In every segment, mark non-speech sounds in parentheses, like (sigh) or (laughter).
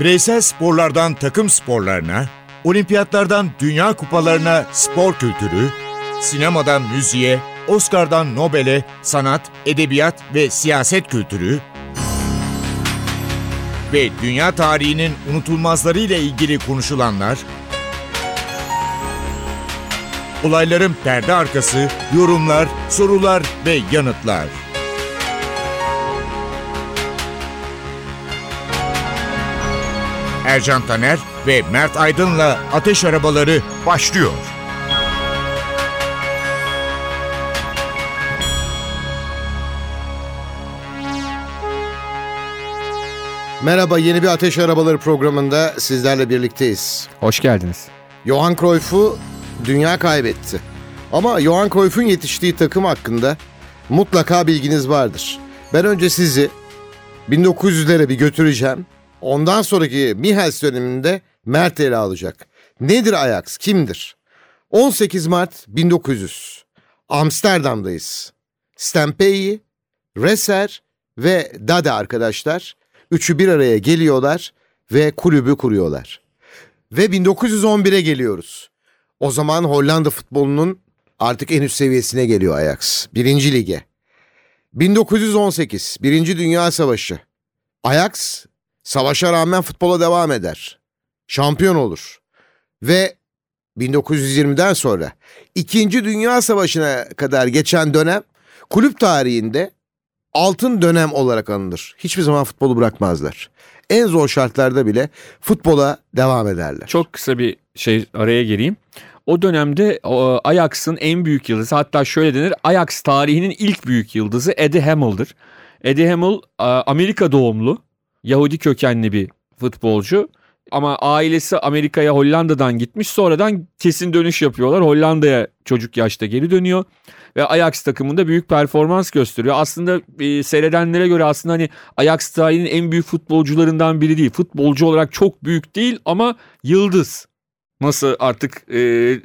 Bireysel sporlardan takım sporlarına, olimpiyatlardan dünya kupalarına spor kültürü, sinemadan müziğe, Oscar'dan Nobel'e sanat, edebiyat ve siyaset kültürü ve dünya tarihinin unutulmazlarıyla ilgili konuşulanlar, olayların perde arkası, yorumlar, sorular ve yanıtlar. Ercan Taner ve Mert Aydın'la Ateş Arabaları başlıyor. Merhaba, yeni bir Ateş Arabaları programında sizlerle birlikteyiz. Hoş geldiniz. Johan Cruyff'u dünya kaybetti. Ama Johan Cruyff'un yetiştiği takım hakkında mutlaka bilginiz vardır. Ben önce sizi 1900'lere bir götüreceğim. Ondan sonraki Mihels döneminde Mert ele alacak. Nedir Ajax, kimdir? 18 Mart 1900. Amsterdam'dayız. Stempeyi, Reser ve Dade arkadaşlar üçü bir araya geliyorlar ve kulübü kuruyorlar. Ve 1911'e geliyoruz. O zaman Hollanda futbolunun artık en üst seviyesine geliyor Ajax. Birinci lige. 1918, Birinci Dünya Savaşı. Ajax savaşa rağmen futbola devam eder. Şampiyon olur. Ve 1920'den sonra İkinci Dünya Savaşı'na kadar geçen dönem kulüp tarihinde altın dönem olarak anılır. Hiçbir zaman futbolu bırakmazlar. En zor şartlarda bile futbola devam ederler. Çok kısa bir şey araya gireyim. O dönemde Ajax'ın en büyük yıldızı hatta şöyle denir Ajax tarihinin ilk büyük yıldızı Eddie Hamill'dır. Eddie Hamill Amerika doğumlu Yahudi kökenli bir futbolcu. Ama ailesi Amerika'ya Hollanda'dan gitmiş. Sonradan kesin dönüş yapıyorlar. Hollanda'ya çocuk yaşta geri dönüyor. Ve Ajax takımında büyük performans gösteriyor. Aslında e, seyredenlere göre aslında hani Ajax tarihinin en büyük futbolcularından biri değil. Futbolcu olarak çok büyük değil ama yıldız. Nasıl artık e,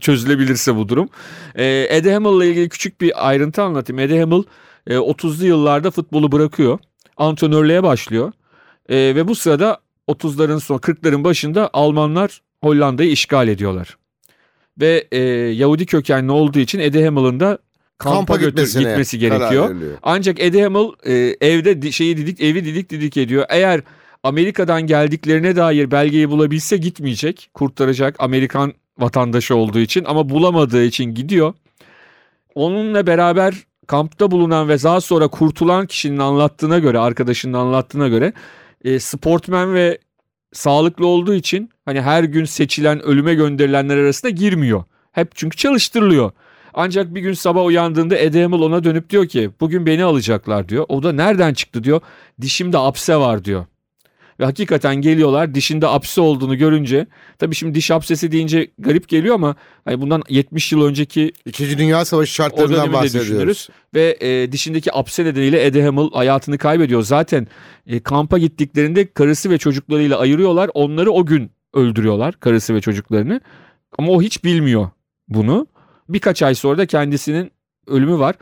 çözülebilirse bu durum. E, Eddie Hamel ile ilgili küçük bir ayrıntı anlatayım. Eddie Hamel e, 30'lu yıllarda futbolu bırakıyor. Antrenörlüğe başlıyor. E, ve bu sırada 30'ların son 40'ların başında Almanlar Hollanda'yı işgal ediyorlar. Ve e, Yahudi kökenli olduğu için Eddie Hamel'ın da kampa, kampa götür, gitmesi gerekiyor. Ancak Eddie Hamel e, evde şeyi didik evi didik didik ediyor. Eğer Amerika'dan geldiklerine dair belgeyi bulabilse gitmeyecek. Kurtaracak Amerikan vatandaşı olduğu için ama bulamadığı için gidiyor. Onunla beraber kampta bulunan ve daha sonra kurtulan kişinin anlattığına göre, arkadaşının anlattığına göre e, sportmen ve sağlıklı olduğu için hani her gün seçilen ölüme gönderilenler arasında girmiyor. Hep çünkü çalıştırılıyor. Ancak bir gün sabah uyandığında Edemel ona dönüp diyor ki bugün beni alacaklar diyor. O da nereden çıktı diyor. Dişimde apse var diyor. Ve hakikaten geliyorlar dişinde apse olduğunu görünce tabii şimdi diş apsesi deyince garip geliyor ama hani bundan 70 yıl önceki İkinci Dünya Savaşı şartlarından bahsediyoruz. Ve e, dişindeki apse nedeniyle Eddie Hamel hayatını kaybediyor. Zaten e, kampa gittiklerinde karısı ve çocuklarıyla ayırıyorlar. Onları o gün öldürüyorlar karısı ve çocuklarını. Ama o hiç bilmiyor bunu. Birkaç ay sonra da kendisinin ölümü var.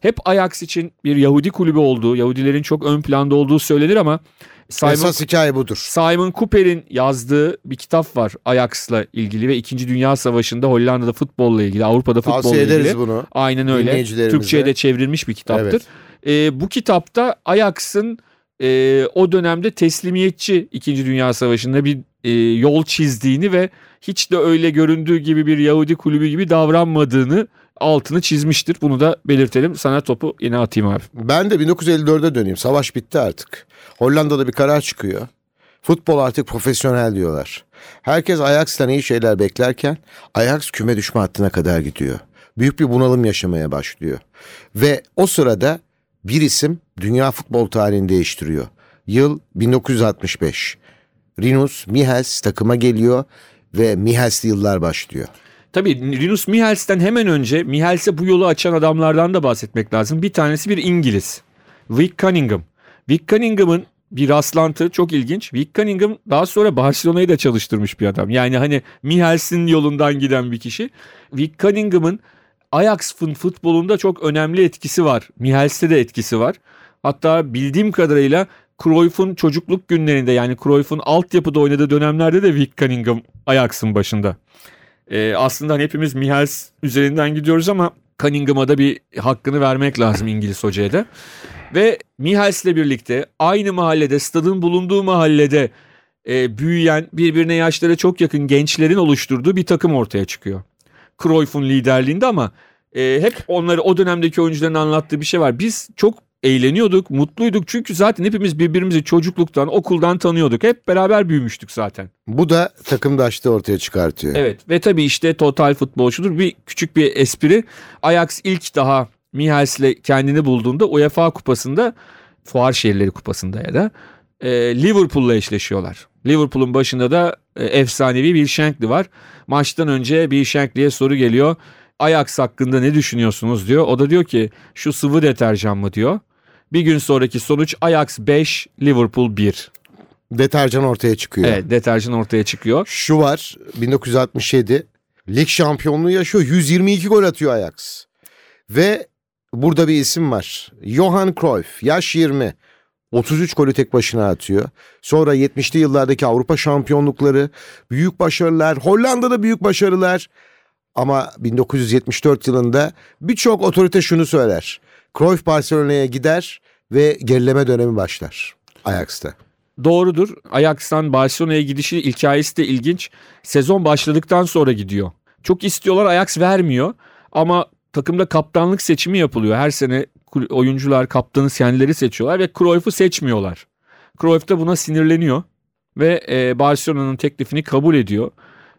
Hep Ajax için bir Yahudi kulübü olduğu, Yahudilerin çok ön planda olduğu söylenir ama Simon, Esas hikaye budur. Simon Cooper'in yazdığı bir kitap var Ajax'la ilgili ve 2. Dünya Savaşı'nda Hollanda'da futbolla ilgili, Avrupa'da futbolla Tavsiye ilgili. ederiz bunu. Aynen öyle. Türkçe'ye de çevrilmiş bir kitaptır. Evet. E, bu kitapta Ajax'ın e, o dönemde teslimiyetçi 2. Dünya Savaşı'nda bir e, yol çizdiğini ve hiç de öyle göründüğü gibi bir Yahudi kulübü gibi davranmadığını altını çizmiştir. Bunu da belirtelim. Sana topu yine atayım abi. Ben de 1954'e döneyim. Savaş bitti artık. Hollanda'da bir karar çıkıyor. Futbol artık profesyonel diyorlar. Herkes Ajax'tan iyi şeyler beklerken Ajax küme düşme hattına kadar gidiyor. Büyük bir bunalım yaşamaya başlıyor. Ve o sırada bir isim dünya futbol tarihini değiştiriyor. Yıl 1965. Rinus Michels takıma geliyor ve Michels'li yıllar başlıyor. Tabii Rinus Michels'ten hemen önce Michels'e bu yolu açan adamlardan da bahsetmek lazım. Bir tanesi bir İngiliz. Vic Cunningham. Vic Cunningham'ın bir rastlantı çok ilginç. Vic Cunningham daha sonra Barcelona'yı da çalıştırmış bir adam. Yani hani Michels'in yolundan giden bir kişi. Vic Cunningham'ın Ajax'ın futbolunda çok önemli etkisi var. Michels'te de etkisi var. Hatta bildiğim kadarıyla Cruyff'un çocukluk günlerinde yani Cruyff'un altyapıda oynadığı dönemlerde de Vic Cunningham Ajax'ın başında. Ee, aslında hani hepimiz Mihels üzerinden gidiyoruz ama Cunningham'a da bir hakkını vermek lazım İngiliz hocaya da. Ve Mihels'le birlikte aynı mahallede, stadın bulunduğu mahallede e, büyüyen, birbirine yaşlara çok yakın gençlerin oluşturduğu bir takım ortaya çıkıyor. Cruyff'un liderliğinde ama e, hep onları o dönemdeki oyuncuların anlattığı bir şey var. Biz çok eğleniyorduk, mutluyduk çünkü zaten hepimiz birbirimizi çocukluktan, okuldan tanıyorduk. Hep beraber büyümüştük zaten. Bu da takımdaşlığı ortaya çıkartıyor. Evet ve tabii işte total futbolcudur. Bir küçük bir espri. Ajax ilk daha Mihels'le kendini bulduğunda UEFA kupasında Fuar Şehirleri kupasında ya da e, Liverpool'la eşleşiyorlar. Liverpool'un başında da e, efsanevi bir Shankly var. Maçtan önce bir Shankly'ye soru geliyor. Ajax hakkında ne düşünüyorsunuz diyor. O da diyor ki şu sıvı deterjan mı diyor. Bir gün sonraki sonuç Ajax 5, Liverpool 1. Deterjan ortaya çıkıyor. Evet deterjan ortaya çıkıyor. Şu var 1967 lig şampiyonluğu yaşıyor 122 gol atıyor Ajax. Ve burada bir isim var. Johan Cruyff yaş 20. 33 golü tek başına atıyor. Sonra 70'li yıllardaki Avrupa şampiyonlukları, büyük başarılar, Hollanda'da büyük başarılar. Ama 1974 yılında birçok otorite şunu söyler. Cruyff Barcelona'ya gider ve gerileme dönemi başlar Ajax'ta. Doğrudur. Ajax'tan Barcelona'ya gidişi hikayesi de ilginç. Sezon başladıktan sonra gidiyor. Çok istiyorlar Ajax vermiyor ama takımda kaptanlık seçimi yapılıyor. Her sene oyuncular kaptanı kendileri seçiyorlar ve Cruyff'u seçmiyorlar. Cruyff da buna sinirleniyor ve e, Barcelona'nın teklifini kabul ediyor.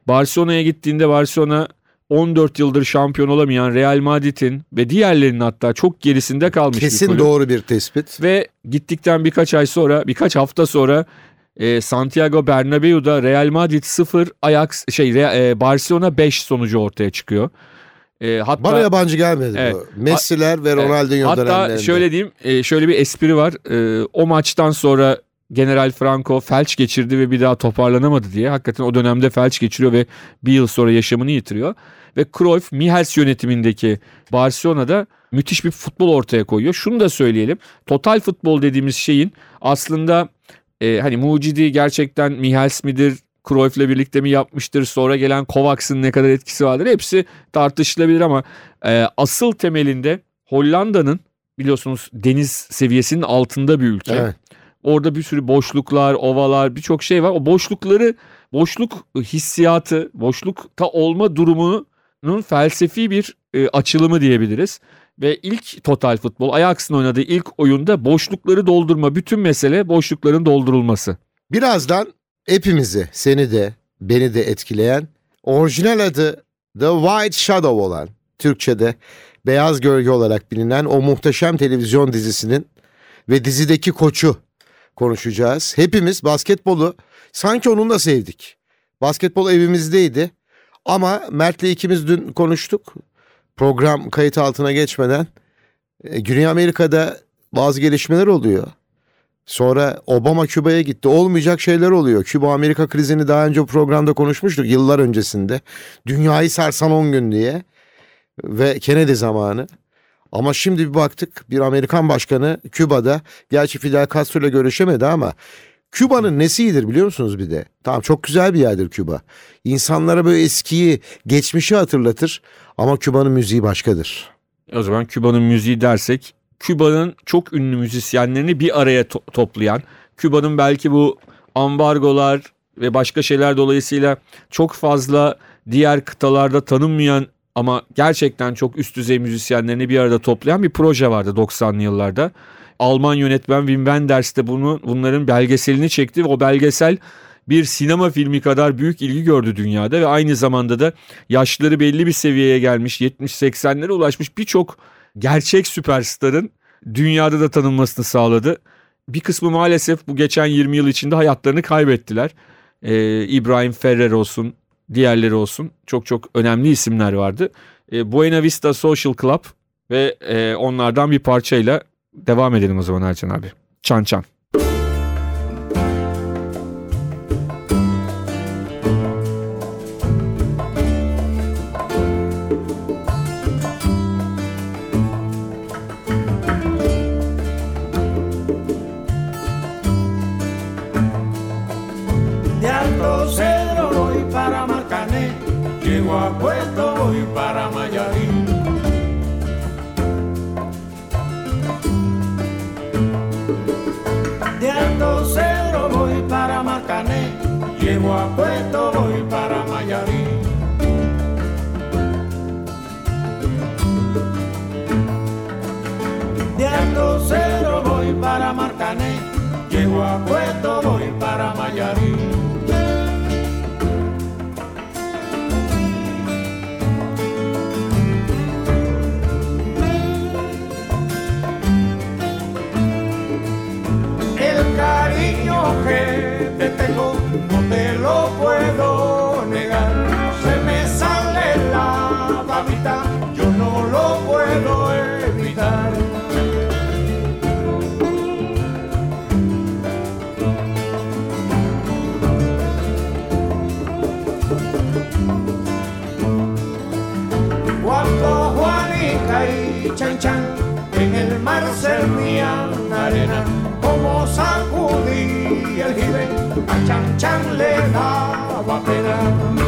Barcelona'ya gittiğinde Barcelona 14 yıldır şampiyon olamayan Real Madrid'in ve diğerlerinin hatta çok gerisinde kalmış Kesin bir kulüp. doğru bir tespit. Ve gittikten birkaç ay sonra, birkaç hafta sonra e, Santiago Bernabeu'da Real Madrid 0, Ajax şey e, Barcelona 5 sonucu ortaya çıkıyor. E, hatta Bana yabancı gelmedi evet, bu. Messi'ler ve Ronaldinho dönemlerinde. Hatta şöyle diyeyim, e, şöyle bir espri var. E, o maçtan sonra General Franco felç geçirdi ve bir daha toparlanamadı diye. Hakikaten o dönemde felç geçiriyor ve bir yıl sonra yaşamını yitiriyor. Ve Cruyff Mihels yönetimindeki Barcelona'da müthiş bir futbol ortaya koyuyor. Şunu da söyleyelim. Total futbol dediğimiz şeyin aslında e, hani mucidi gerçekten Mihels midir? Cruyff'le birlikte mi yapmıştır? Sonra gelen Kovacs'ın ne kadar etkisi vardır? Hepsi tartışılabilir ama e, asıl temelinde Hollanda'nın biliyorsunuz deniz seviyesinin altında bir ülke. Evet. Orada bir sürü boşluklar, ovalar, birçok şey var. O boşlukları, boşluk hissiyatı, boşlukta olma durumunun felsefi bir e, açılımı diyebiliriz. Ve ilk total futbol, Ajax'ın oynadığı ilk oyunda boşlukları doldurma, bütün mesele boşlukların doldurulması. Birazdan hepimizi, seni de, beni de etkileyen, orijinal adı The White Shadow olan, Türkçe'de Beyaz Gölge olarak bilinen o muhteşem televizyon dizisinin ve dizideki koçu konuşacağız. Hepimiz basketbolu sanki onunla sevdik. Basketbol evimizdeydi. Ama Mert'le ikimiz dün konuştuk. Program kayıt altına geçmeden. E, Güney Amerika'da bazı gelişmeler oluyor. Sonra Obama Küba'ya gitti. Olmayacak şeyler oluyor. Küba-Amerika krizini daha önce programda konuşmuştuk yıllar öncesinde. Dünyayı sarsan 10 gün diye. Ve Kennedy zamanı. Ama şimdi bir baktık bir Amerikan başkanı Küba'da gerçi Fidel Castro ile görüşemedi ama Küba'nın nesidir biliyor musunuz bir de? Tamam çok güzel bir yerdir Küba. İnsanlara böyle eskiyi, geçmişi hatırlatır ama Küba'nın müziği başkadır. O zaman Küba'nın müziği dersek Küba'nın çok ünlü müzisyenlerini bir araya to- toplayan, Küba'nın belki bu ambargolar ve başka şeyler dolayısıyla çok fazla diğer kıtalarda tanınmayan ama gerçekten çok üst düzey müzisyenlerini bir arada toplayan bir proje vardı 90'lı yıllarda. Alman yönetmen Wim Wenders de bunu, bunların belgeselini çekti ve o belgesel bir sinema filmi kadar büyük ilgi gördü dünyada ve aynı zamanda da yaşları belli bir seviyeye gelmiş 70-80'lere ulaşmış birçok gerçek süperstarın dünyada da tanınmasını sağladı. Bir kısmı maalesef bu geçen 20 yıl içinde hayatlarını kaybettiler. Ee, İbrahim Ferrer olsun, diğerleri olsun. Çok çok önemli isimler vardı. E, Buena Vista Social Club ve e, onlardan bir parçayla Devam edelim o zaman Ercan abi. Çan çan. Puerto voy para Maya. A voy para Mayarín. El cariño que te tengo no te lo puedo Chan Chan en el mar servían arena, como sacudí el jibe, a Chan Chan le daba pena.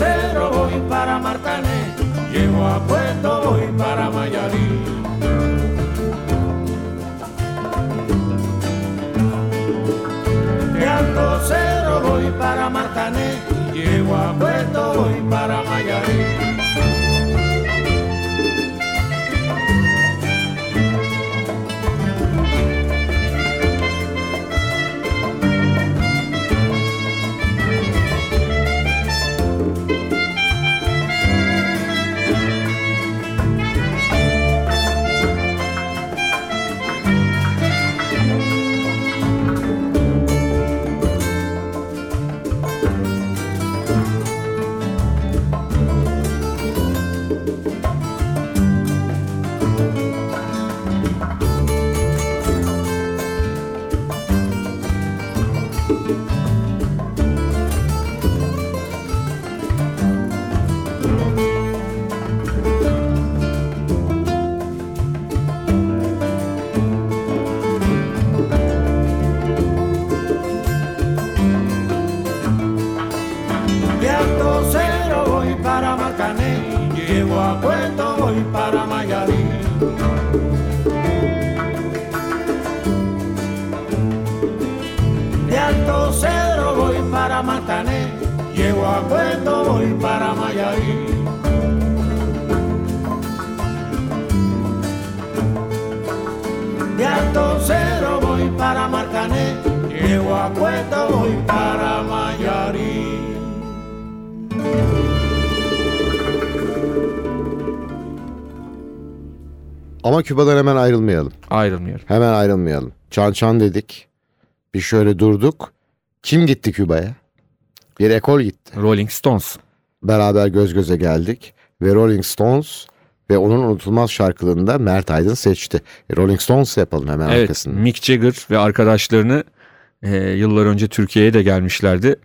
Cero llego a Puerto, voy para Mayarí. Ama Küba'dan hemen ayrılmayalım. Ayrılmıyorum. Hemen ayrılmayalım. Çan çan dedik. Bir şöyle durduk. Kim gitti Küba'ya? Bir ekol gitti. Rolling Stones. Beraber göz göze geldik. Ve Rolling Stones ve onun unutulmaz şarkılarını da Mert Aydın seçti. E, Rolling Stones yapalım hemen Evet, arkasını. Mick Jagger ve arkadaşlarını e, yıllar önce Türkiye'ye de gelmişlerdi.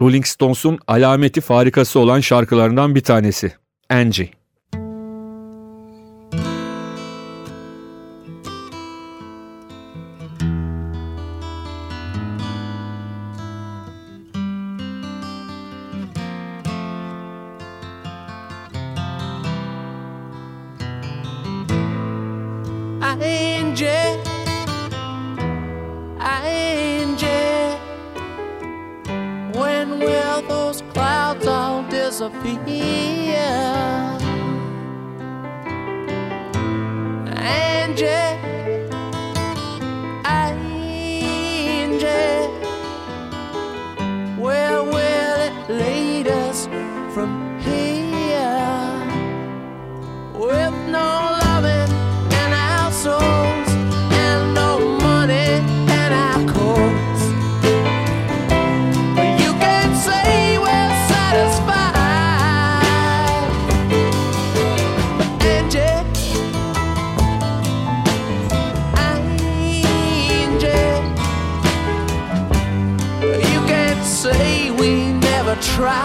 Rolling Stones'un alameti farikası olan şarkılarından bir tanesi. Angie. from here with no loving in our souls and no money in our coats. But you can say we're satisfied. But Angie, Angie, you can say we never tried.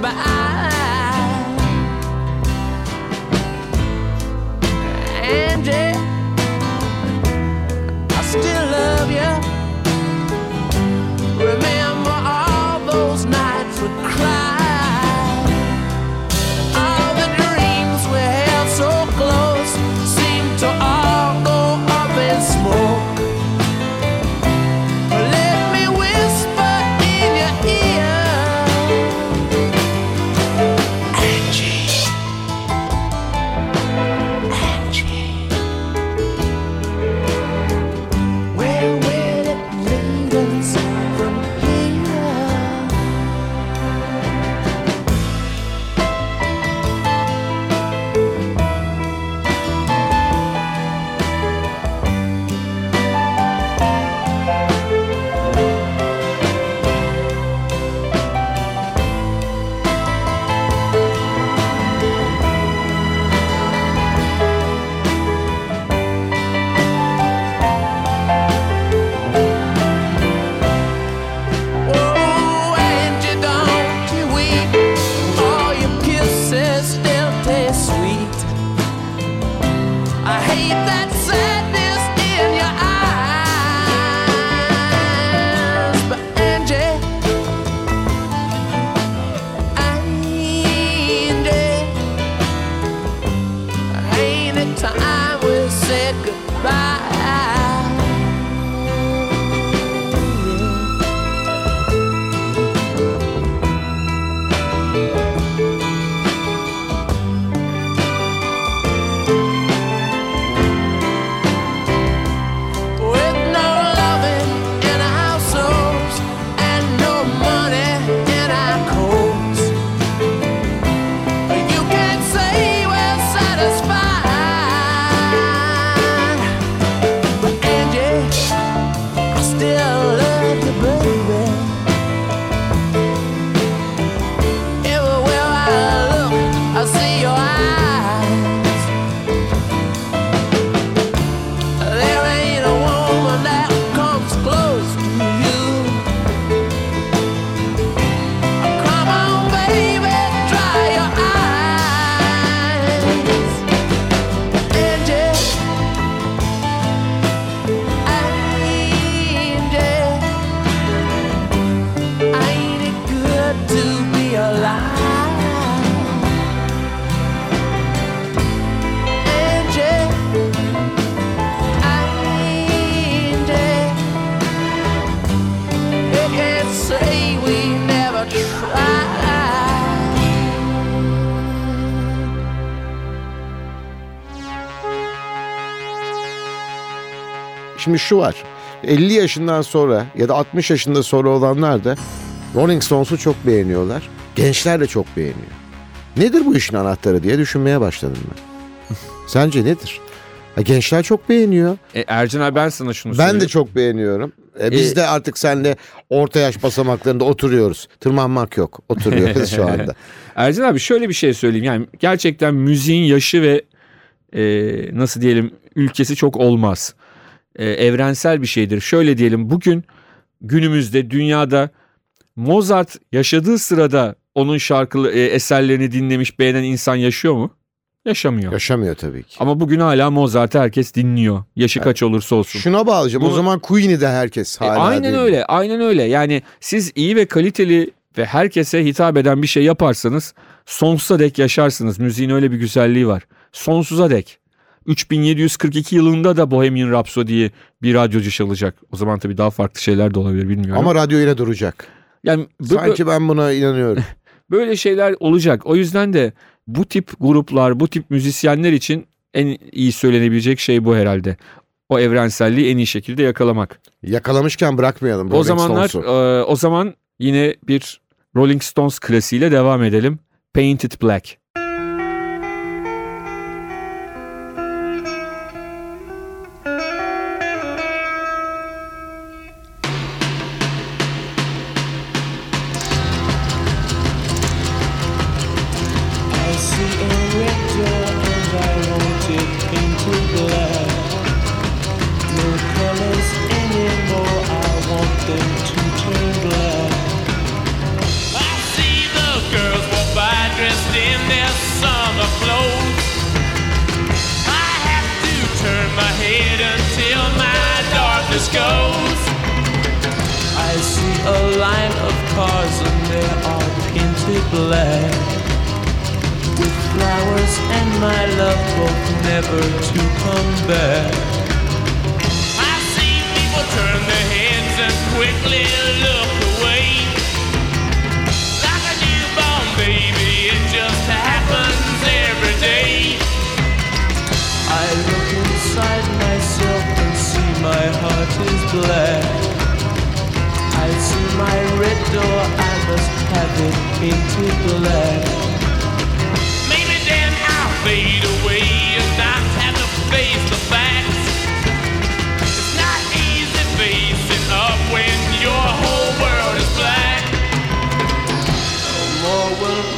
but I şu var. 50 yaşından sonra ya da 60 yaşında sonra olanlar da Rolling Stones'u çok beğeniyorlar. Gençler de çok beğeniyor. Nedir bu işin anahtarı diye düşünmeye başladım ben. (laughs) Sence nedir? Ha, gençler çok beğeniyor. E, Ercan abi ben sana şunu Ben söyleyeyim. de çok beğeniyorum. E, biz E- de artık seninle orta yaş basamaklarında oturuyoruz. Tırmanmak yok. Oturuyoruz şu anda. (laughs) Ercan abi şöyle bir şey söyleyeyim. Yani gerçekten müziğin yaşı ve e, nasıl diyelim ülkesi çok olmaz. E, evrensel bir şeydir. Şöyle diyelim bugün günümüzde dünyada Mozart yaşadığı sırada onun şarkılı e, eserlerini dinlemiş beğenen insan yaşıyor mu? Yaşamıyor. Yaşamıyor tabii ki. Ama bugün hala Mozart'ı herkes dinliyor. Yaşı kaç olursa olsun. Şuna bağlayacağım. O Bunu- zaman Queen'i de herkes E, hala aynen dinliyor. öyle. Aynen öyle. Yani siz iyi ve kaliteli ve herkese hitap eden bir şey yaparsanız sonsuza dek yaşarsınız. Müziğin öyle bir güzelliği var. Sonsuza dek. 3742 yılında da Bohemian Rhapsody'yi bir radyocu çalacak. O zaman tabii daha farklı şeyler de olabilir bilmiyorum. Ama radyo yine duracak. yani Sanki ben buna inanıyorum. (laughs) böyle şeyler olacak. O yüzden de bu tip gruplar, bu tip müzisyenler için en iyi söylenebilecek şey bu herhalde. O evrenselliği en iyi şekilde yakalamak. Yakalamışken bırakmayalım. o zamanlar e, o zaman yine bir Rolling Stones klasiğiyle devam edelim. Painted Black. My love both never to come back. I see people turn their heads and quickly look away. Like a newborn baby, it just happens every day. I look inside myself and see my heart is black. I see my red door, I must have it painted black.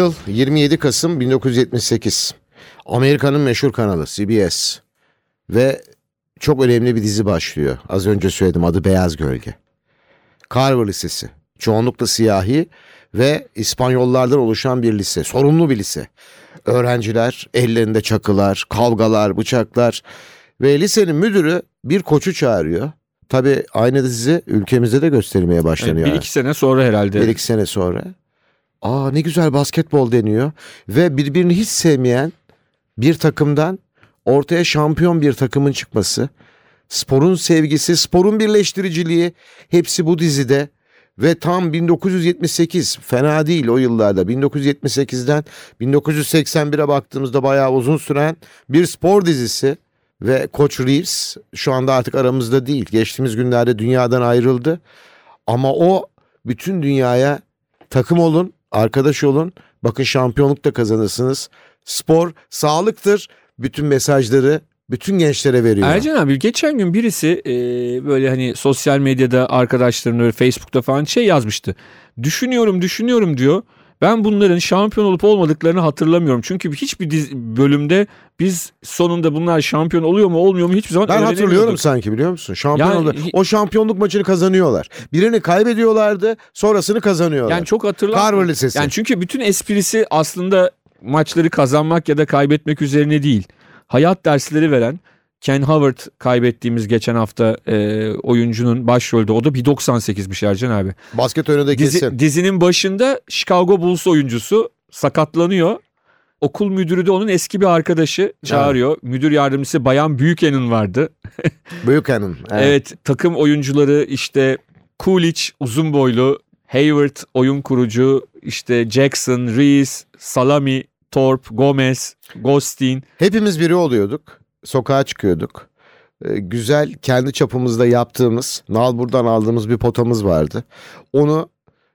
Yıl 27 Kasım 1978. Amerika'nın meşhur kanalı CBS. Ve çok önemli bir dizi başlıyor. Az önce söyledim adı Beyaz Gölge. Carver Lisesi. Çoğunlukla siyahi ve İspanyollardan oluşan bir lise. Sorumlu bir lise. Öğrenciler ellerinde çakılar, kavgalar, bıçaklar. Ve lisenin müdürü bir koçu çağırıyor. Tabii aynı dizi ülkemizde de gösterilmeye başlanıyor. bir iki sene sonra herhalde. Bir iki sene sonra. Aa ne güzel basketbol deniyor. Ve birbirini hiç sevmeyen bir takımdan ortaya şampiyon bir takımın çıkması. Sporun sevgisi, sporun birleştiriciliği hepsi bu dizide. Ve tam 1978 fena değil o yıllarda 1978'den 1981'e baktığımızda bayağı uzun süren bir spor dizisi. Ve Koç Reeves şu anda artık aramızda değil. Geçtiğimiz günlerde dünyadan ayrıldı. Ama o bütün dünyaya takım olun, arkadaş olun. Bakın şampiyonluk da kazanırsınız. Spor sağlıktır. Bütün mesajları bütün gençlere veriyor. Ercan abi geçen gün birisi e, böyle hani sosyal medyada arkadaşlarına öyle Facebook'ta falan şey yazmıştı. Düşünüyorum düşünüyorum diyor. Ben bunların şampiyon olup olmadıklarını hatırlamıyorum. Çünkü hiçbir diz- bölümde biz sonunda bunlar şampiyon oluyor mu olmuyor mu hiçbir zaman Ben hatırlıyorum sanki biliyor musun? Şampiyon Yani- oldu. O şampiyonluk maçını kazanıyorlar. Birini kaybediyorlardı, sonrasını kazanıyorlar. Yani çok hatırlamıyorum. Carver Lisesi. Yani çünkü bütün esprisi aslında maçları kazanmak ya da kaybetmek üzerine değil. Hayat dersleri veren Ken Howard kaybettiğimiz geçen hafta e, oyuncunun başrolde. O da 1.98'miş Ercan abi. Basket oynadı Dizi- kesin. dizinin başında Chicago Bulls oyuncusu sakatlanıyor. Okul müdürü de onun eski bir arkadaşı çağırıyor. Müdür yardımcısı Bayan Büyüken'in vardı. (laughs) Buchanan. Evet. Evet. takım oyuncuları işte Coolidge uzun boylu, Hayward oyun kurucu, işte Jackson, Reese, Salami, Thorpe, Gomez, Gostin. Hepimiz biri oluyorduk. Sokağa çıkıyorduk. Ee, güzel kendi çapımızda yaptığımız, nalburdan aldığımız bir potamız vardı. Onu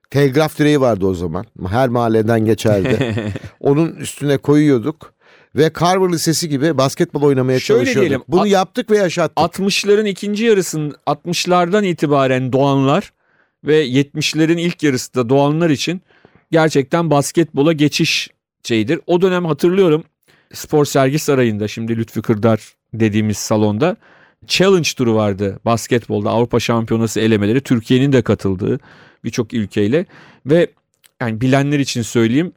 telgraf direği vardı o zaman. Her mahalleden geçerdi. (laughs) Onun üstüne koyuyorduk ve Carver Lisesi gibi basketbol oynamaya Şöyle çalışıyorduk. diyelim, Bunu at- yaptık ve yaşattık. 60'ların ikinci yarısının 60'lardan itibaren doğanlar ve 70'lerin ilk yarısında doğanlar için gerçekten basketbola geçiş şeyidir. O dönem hatırlıyorum Spor Sergi Sarayı'nda şimdi Lütfü Kırdar dediğimiz salonda challenge turu vardı basketbolda Avrupa Şampiyonası elemeleri Türkiye'nin de katıldığı birçok ülkeyle ve yani bilenler için söyleyeyim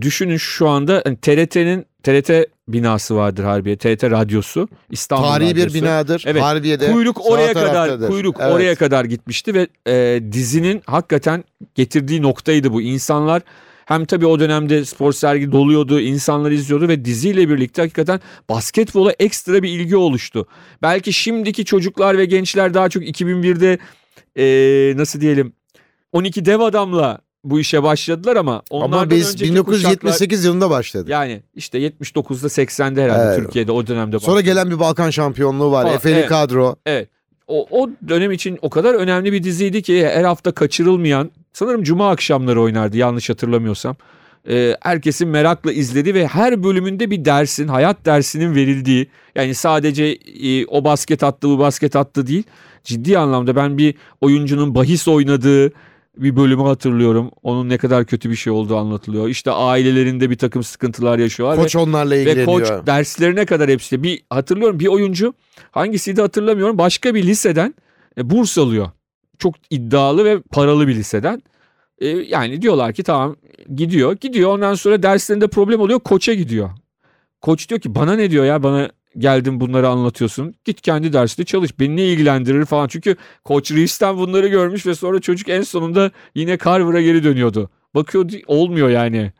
düşünün şu anda hani TRT'nin TRT binası vardır Harbiye TRT radyosu İstanbul Tarihi bir radyosu. binadır. Evet. Harbiye'de Kuyruk oraya kadar taraftadır. kuyruk Evet. oraya kadar gitmişti ve e, dizinin hakikaten getirdiği noktaydı bu. İnsanlar hem tabii o dönemde spor sergi doluyordu, insanlar izliyordu ve diziyle birlikte hakikaten basketbola ekstra bir ilgi oluştu. Belki şimdiki çocuklar ve gençler daha çok 2001'de e, nasıl diyelim 12 dev adamla bu işe başladılar ama onlardan Ama biz önceki 1978 yılında başladık. kuşaklar- yani işte 79'da 80'de herhalde Evet. Türkiye'de o dönemde Sonra gelen bir Balkan şampiyonluğu var. Efeli evet. kadro. Evet. O, o dönem için o kadar önemli bir diziydi ki her hafta kaçırılmayan sanırım cuma akşamları oynardı yanlış hatırlamıyorsam. Ee, herkesin merakla izlediği ve her bölümünde bir dersin, hayat dersinin verildiği yani sadece e, o basket attı bu basket attı değil. Ciddi anlamda ben bir oyuncunun bahis oynadığı bir bölümü hatırlıyorum. Onun ne kadar kötü bir şey olduğu anlatılıyor. İşte ailelerinde bir takım sıkıntılar yaşıyorlar. ve- Koç onlarla ve ilgileniyor. koç derslerine kadar hepsi. Bir hatırlıyorum bir oyuncu hangisiydi hatırlamıyorum. Başka bir liseden e, burs alıyor. Çok iddialı ve paralı bir liseden. E, yani diyorlar ki tamam gidiyor. Gidiyor ondan sonra derslerinde problem oluyor. Koça gidiyor. Koç diyor ki bana ne diyor ya bana geldin bunları anlatıyorsun. Git kendi dersinde çalış. Beni ne ilgilendirir falan. Çünkü Koç Reeves'ten bunları görmüş ve sonra çocuk en sonunda yine Carver'a geri dönüyordu. Bakıyor olmuyor yani.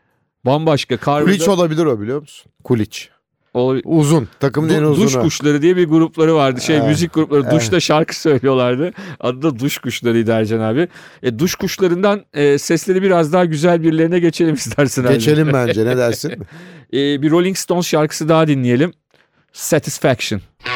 Bambaşka. Kuliç Carver'da olabilir o biliyor musun? Kuliç. O, Uzun. Takımın en Du- uzunu. duş kuşları diye bir grupları vardı. Şey Evet, müzik grupları evet. duşta şarkı (laughs) söylüyorlardı. Adı da duş kuşlarıydı Ercan abi. E, duş kuşlarından e, sesleri biraz daha güzel birilerine geçelim (laughs) istersen. abi. Geçelim bence ne dersin? (laughs) E, bir Rolling Stones şarkısı daha dinleyelim. Satisfaction. I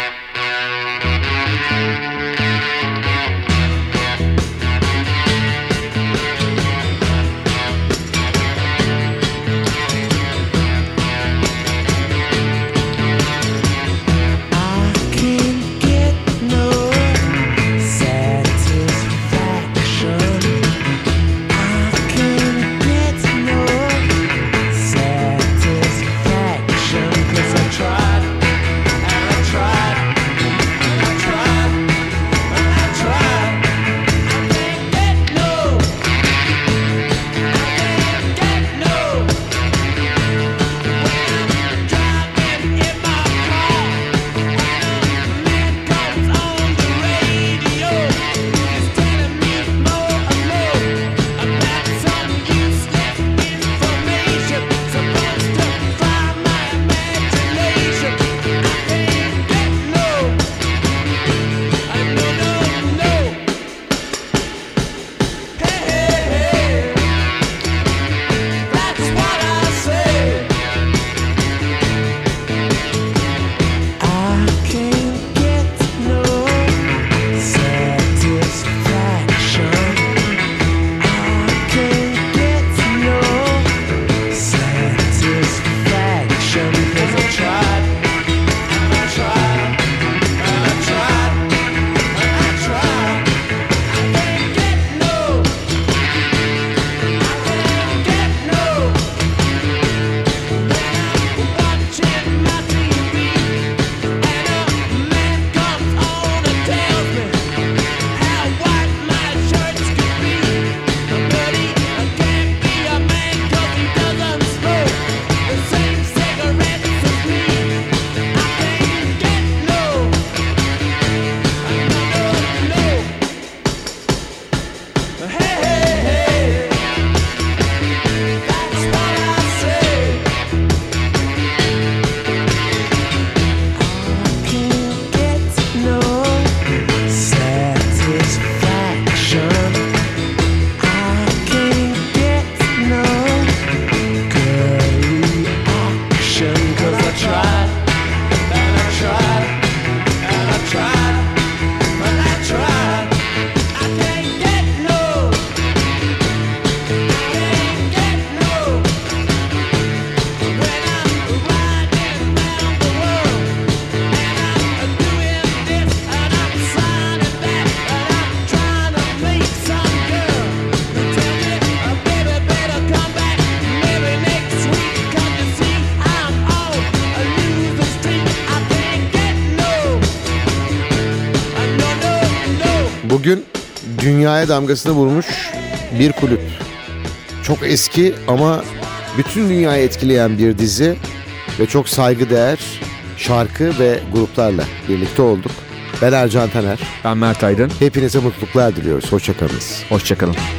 Bugün dünyaya damgasını vurmuş bir kulüp. Çok eski ama bütün dünyayı etkileyen bir dizi ve çok saygıdeğer şarkı ve gruplarla birlikte olduk. Ben Ercan Taner. Ben Mert Aydın. Hepinize mutluluklar diliyoruz. Hoşçakalınız. Hoşçakalın. Satisfaction.